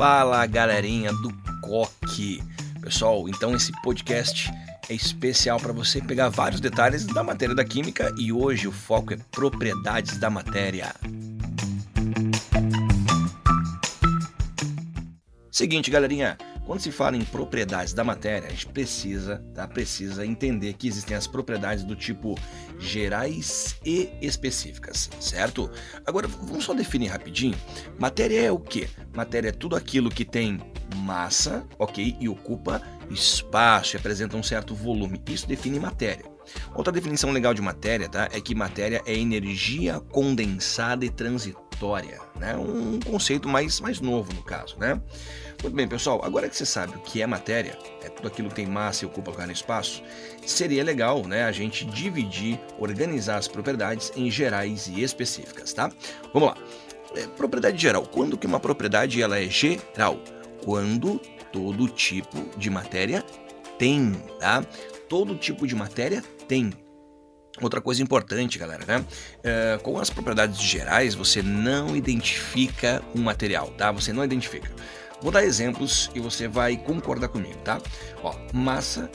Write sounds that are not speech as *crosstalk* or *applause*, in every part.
Fala galerinha do Coque. Pessoal, então esse podcast é especial para você pegar vários detalhes da matéria da química e hoje o foco é propriedades da matéria. Seguinte, galerinha, quando se fala em propriedades da matéria, a gente precisa, tá? Precisa entender que existem as propriedades do tipo gerais e específicas, certo? Agora, vamos só definir rapidinho. Matéria é o quê? Matéria é tudo aquilo que tem massa, ok? E ocupa espaço apresenta um certo volume. Isso define matéria. Outra definição legal de matéria, tá? É que matéria é energia condensada e transitória, né? Um conceito mais, mais novo no caso, né? Muito bem, pessoal, agora que você sabe o que é matéria, é tudo aquilo que tem massa e ocupa lugar no espaço, seria legal, né, a gente dividir, organizar as propriedades em gerais e específicas, tá? Vamos lá. É, propriedade geral. Quando que uma propriedade ela é geral? Quando todo tipo de matéria tem, tá? Todo tipo de matéria tem. Outra coisa importante, galera, né? É, com as propriedades gerais, você não identifica um material, tá? Você não identifica. Vou dar exemplos e você vai concordar comigo, tá? Ó, massa,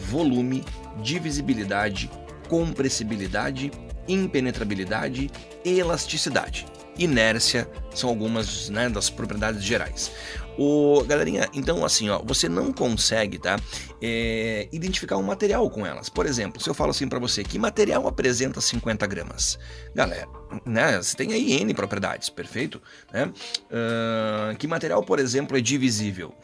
volume, divisibilidade, compressibilidade, impenetrabilidade, elasticidade. Inércia são algumas né, das propriedades gerais. O, galerinha, então assim, ó, você não consegue, tá? É, identificar um material com elas. Por exemplo, se eu falo assim para você, que material apresenta 50 gramas? Galera, né? Você tem aí N propriedades, perfeito? Né? Uh, que material, por exemplo, é divisível?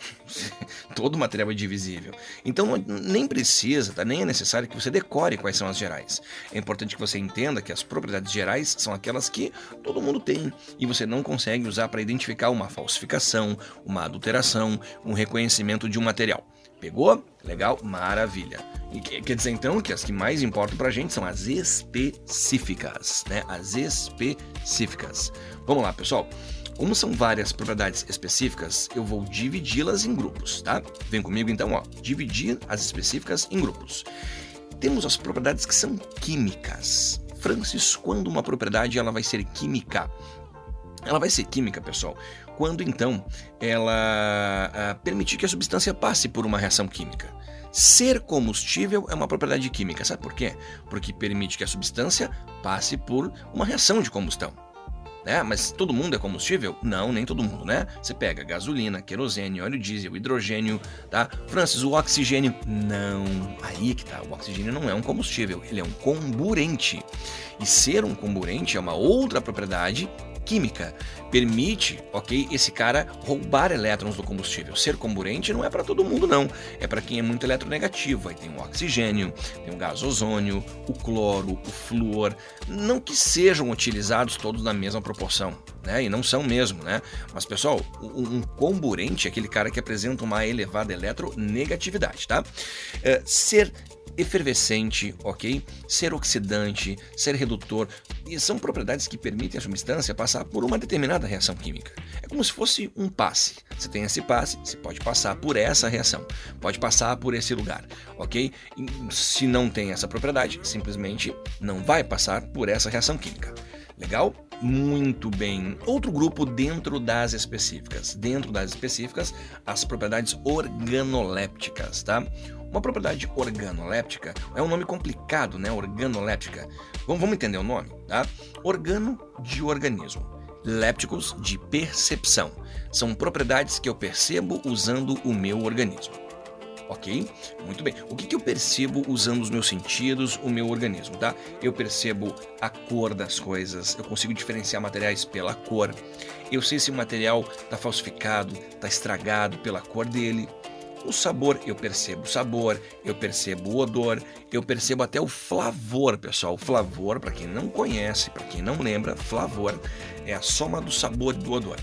*laughs* Todo material é divisível. Então nem precisa, tá? nem é necessário que você decore quais são as gerais. É importante que você entenda que as propriedades gerais são aquelas que todo mundo tem e você não consegue usar para identificar uma falsificação, uma adulteração, um reconhecimento de um material. Pegou? Legal? Maravilha. E quer dizer então que as que mais importam pra gente são as específicas, né? As específicas. Vamos lá, pessoal. Como são várias propriedades específicas, eu vou dividi-las em grupos, tá? Vem comigo então, ó. Dividir as específicas em grupos. Temos as propriedades que são químicas. Francis, quando uma propriedade ela vai ser química? Ela vai ser química, pessoal, quando então ela ah, permitir que a substância passe por uma reação química. Ser combustível é uma propriedade química, sabe por quê? Porque permite que a substância passe por uma reação de combustão. É, mas todo mundo é combustível? Não, nem todo mundo, né? Você pega gasolina, querosene, óleo diesel, hidrogênio, tá? Francis, o oxigênio? Não, aí que tá. O oxigênio não é um combustível, ele é um comburente. E ser um comburente é uma outra propriedade química permite, ok, esse cara roubar elétrons do combustível. Ser comburente não é para todo mundo não, é para quem é muito eletronegativo. Aí tem o oxigênio, tem o gás ozônio, o cloro, o flúor, não que sejam utilizados todos na mesma proporção, né? E não são mesmo, né? Mas pessoal, um comburente é aquele cara que apresenta uma elevada eletronegatividade, tá? É, ser efervescente, ok? Ser oxidante, ser redutor, e são propriedades que permitem a substância passar por uma determinada reação química. É como se fosse um passe. Você tem esse passe, você pode passar por essa reação, pode passar por esse lugar, ok? E se não tem essa propriedade, simplesmente não vai passar por essa reação química. Legal? Muito bem. Outro grupo dentro das específicas. Dentro das específicas, as propriedades organolépticas, tá? Uma propriedade organoléptica é um nome complicado, né? Organoléptica. Vamos, vamos entender o nome, tá? Organo de organismo. Lépticos de percepção. São propriedades que eu percebo usando o meu organismo. Ok? Muito bem. O que, que eu percebo usando os meus sentidos, o meu organismo, tá? Eu percebo a cor das coisas, eu consigo diferenciar materiais pela cor. Eu sei se o material está falsificado, está estragado pela cor dele. O sabor, eu percebo o sabor, eu percebo o odor, eu percebo até o flavor, pessoal. O flavor, para quem não conhece, para quem não lembra, flavor é a soma do sabor e do odor.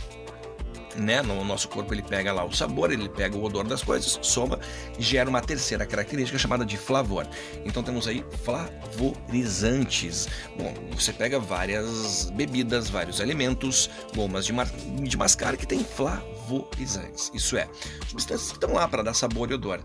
Né? No nosso corpo ele pega lá o sabor, ele pega o odor das coisas, soma gera uma terceira característica chamada de flavor. Então temos aí flavorizantes. Bom, você pega várias bebidas, vários alimentos, gomas de, de mascar que tem flavor flavorizantes. Isso é, substâncias que estão lá para dar sabor e odor.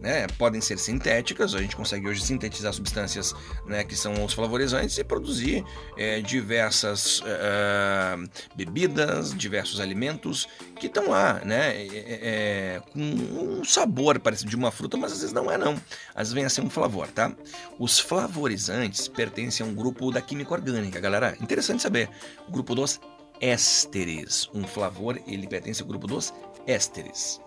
Né, podem ser sintéticas, a gente consegue hoje sintetizar substâncias né, que são os flavorizantes e produzir é, diversas é, bebidas, diversos alimentos que estão lá, né, é, é, com um sabor parecido de uma fruta, mas às vezes não é não, às vezes vem a ser um flavor, tá? Os flavorizantes pertencem a um grupo da química orgânica, galera, interessante saber, o grupo dos ésteres, um flavor, ele pertence ao grupo dos ésteres.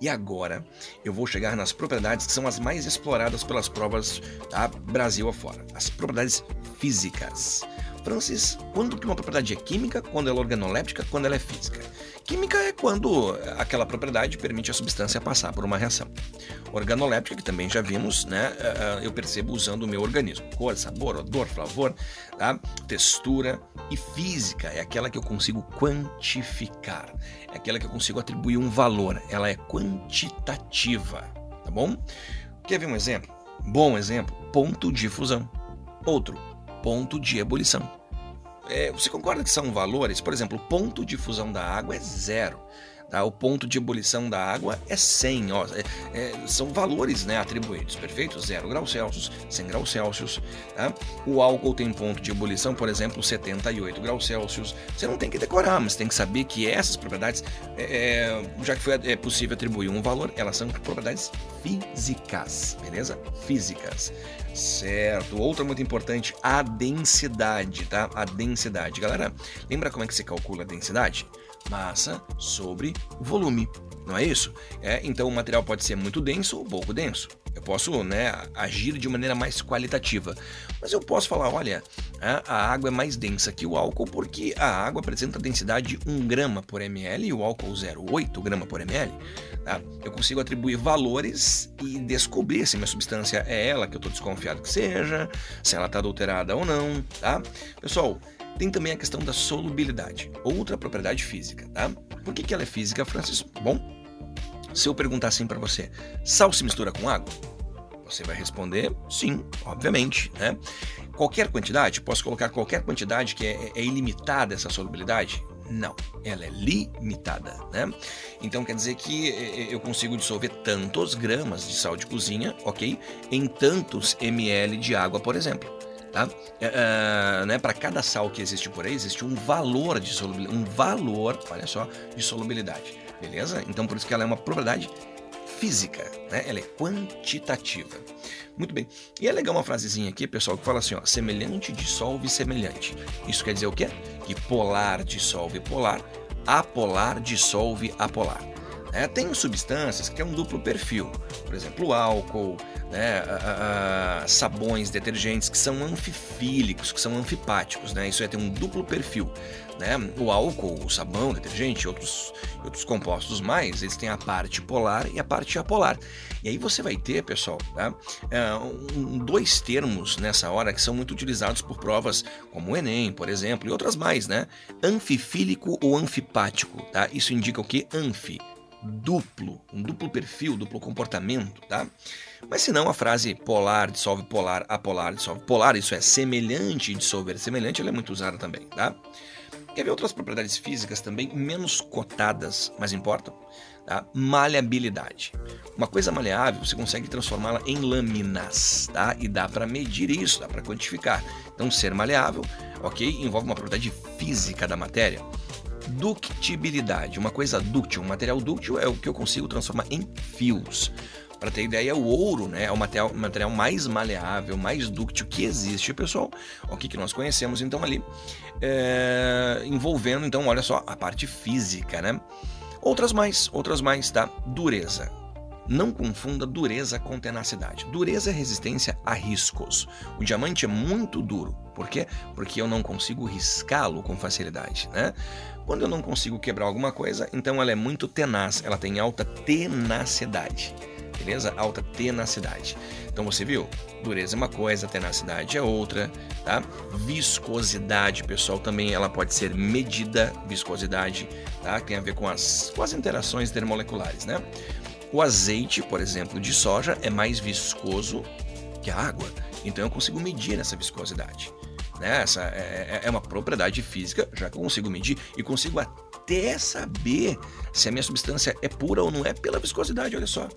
E agora eu vou chegar nas propriedades que são as mais exploradas pelas provas da Brasil afora, as propriedades físicas. Francis, quando que uma propriedade é química, quando ela é organoléptica, quando ela é física? Química é quando aquela propriedade permite a substância passar por uma reação. Organoléptica, que também já vimos, né, eh, eh, eu percebo usando o meu organismo. Cor, sabor, odor, flavor, tá? textura. E física é aquela que eu consigo quantificar. É aquela que eu consigo atribuir um valor. Ela é quantitativa, tá bom? Quer ver um exemplo? Bom exemplo, ponto de fusão. Outro, ponto de ebulição. É, você concorda que são valores? Por exemplo, o ponto de fusão da água é zero. Tá? O ponto de ebulição da água é 100. Ó, é, é, são valores né, atribuídos, perfeito? 0 graus Celsius, 100 graus Celsius. Tá? O álcool tem ponto de ebulição, por exemplo, 78 graus Celsius. Você não tem que decorar, mas tem que saber que essas propriedades, é, é, já que foi é possível atribuir um valor, elas são propriedades físicas, beleza? Físicas. Certo. Outra muito importante, a densidade, tá? A densidade. Galera, lembra como é que se calcula a densidade? Massa sobre volume, não é isso? É, então o material pode ser muito denso ou pouco denso. Eu posso né, agir de maneira mais qualitativa. Mas eu posso falar, olha, a água é mais densa que o álcool porque a água apresenta densidade 1 grama por ml e o álcool 0,8 grama por ml. Tá? Eu consigo atribuir valores e descobrir se minha substância é ela que eu estou desconfiado que seja, se ela está adulterada ou não. Tá? Pessoal, tem também a questão da solubilidade, outra propriedade física. Tá? Por que, que ela é física, Francis? Bom, se eu perguntar assim para você, sal se mistura com água? Você vai responder sim, obviamente, né? Qualquer quantidade, posso colocar qualquer quantidade que é, é ilimitada essa solubilidade? Não, ela é limitada, né? Então quer dizer que eu consigo dissolver tantos gramas de sal de cozinha, ok? Em tantos ml de água, por exemplo. Tá? Uh, né, para cada sal que existe por aí, existe um valor de solubilidade, um valor, olha só, de solubilidade beleza? Então por isso que ela é uma propriedade física, né? Ela é quantitativa. Muito bem. E é legal uma frasezinha aqui, pessoal, que fala assim, ó, semelhante dissolve semelhante. Isso quer dizer o quê? Que polar dissolve polar, apolar dissolve apolar. É, tem substâncias que têm um duplo perfil, por exemplo, o álcool, né, sabões, detergentes que são anfifílicos, que são anfipáticos, né? Isso é ter um duplo perfil, né? O álcool, o sabão, o detergente, outros outros compostos mais, eles têm a parte polar e a parte apolar. E aí você vai ter, pessoal, tá? Um, dois termos nessa hora que são muito utilizados por provas como o Enem, por exemplo, e outras mais, né? Anfifílico ou anfipático, tá? Isso indica o que? Anfi, duplo, um duplo perfil, duplo comportamento, tá? Mas se não, a frase polar dissolve polar, apolar dissolve polar, isso é semelhante dissolver semelhante, ela é muito usada também, tá? Quer ver outras propriedades físicas também menos cotadas, mas importam? Tá? Maleabilidade. Uma coisa maleável, você consegue transformá-la em lâminas, tá? E dá para medir isso, dá para quantificar. Então, ser maleável, ok, envolve uma propriedade física da matéria ductibilidade. Uma coisa dúctil, um material dúctil é o que eu consigo transformar em fios. Para ter ideia, o ouro né, é o material, material mais maleável, mais dúctil que existe, pessoal. O que, que nós conhecemos então ali, é, envolvendo então, olha só, a parte física, né? Outras mais, outras mais, tá? Dureza. Não confunda dureza com tenacidade. Dureza é resistência a riscos. O diamante é muito duro. Por quê? Porque eu não consigo riscá-lo com facilidade, né? Quando eu não consigo quebrar alguma coisa, então ela é muito tenaz, ela tem alta tenacidade. Beleza? Alta tenacidade. Então você viu? Dureza é uma coisa, tenacidade é outra, tá? Viscosidade, pessoal, também ela pode ser medida, viscosidade, tá? Tem a ver com as, com as interações termoleculares, né? O azeite, por exemplo, de soja é mais viscoso que a água, então eu consigo medir essa viscosidade. Né? Essa é, é, é uma propriedade física, já que eu consigo medir e consigo até saber se a minha substância é pura ou não é pela viscosidade, olha só.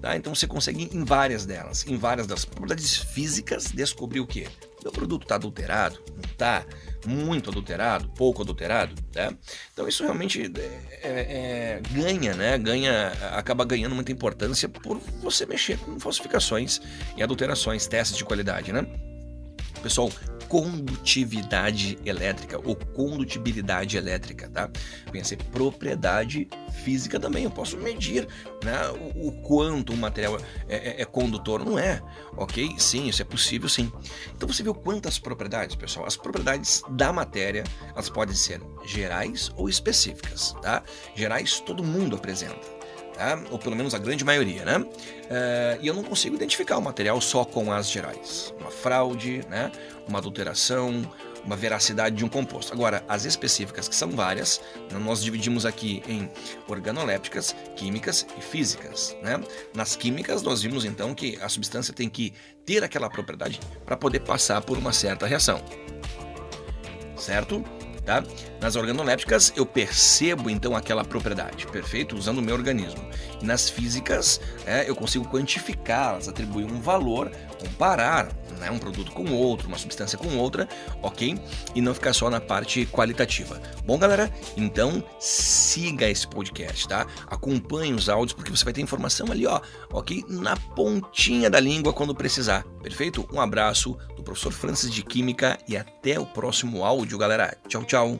Tá? Então você consegue em várias delas, em várias das propriedades físicas, descobrir o que? Meu produto está adulterado? Não está? Muito adulterado? Pouco adulterado? Tá? Então isso realmente é, é, é, ganha, né? Ganha, acaba ganhando muita importância por você mexer com falsificações e adulterações, testes de qualidade, né? Pessoal, condutividade elétrica ou condutibilidade elétrica, tá? Pensei propriedade física também. Eu posso medir né, o, o quanto o material é, é, é, condutor, não é? Ok? Sim, isso é possível, sim. Então você viu quantas propriedades, pessoal? As propriedades da matéria, elas podem ser gerais ou específicas, tá? Gerais todo mundo apresenta. Tá? ou pelo menos a grande maioria, né? Uh, e eu não consigo identificar o material só com as gerais. Uma fraude, né? uma adulteração, uma veracidade de um composto. Agora, as específicas, que são várias, nós dividimos aqui em organolépticas, químicas e físicas. Né? Nas químicas, nós vimos então que a substância tem que ter aquela propriedade para poder passar por uma certa reação. Certo? Tá? Nas organolépticas eu percebo então aquela propriedade, perfeito? Usando o meu organismo. E nas físicas é, eu consigo quantificá-las, atribuir um valor, comparar né, um produto com outro, uma substância com outra, ok? E não ficar só na parte qualitativa. Bom, galera, então siga esse podcast, tá? Acompanhe os áudios porque você vai ter informação ali, ó, ok? Na pontinha da língua quando precisar, perfeito? Um abraço do professor Francis de Química e até o próximo áudio, galera. Tchau, tchau. Tchau.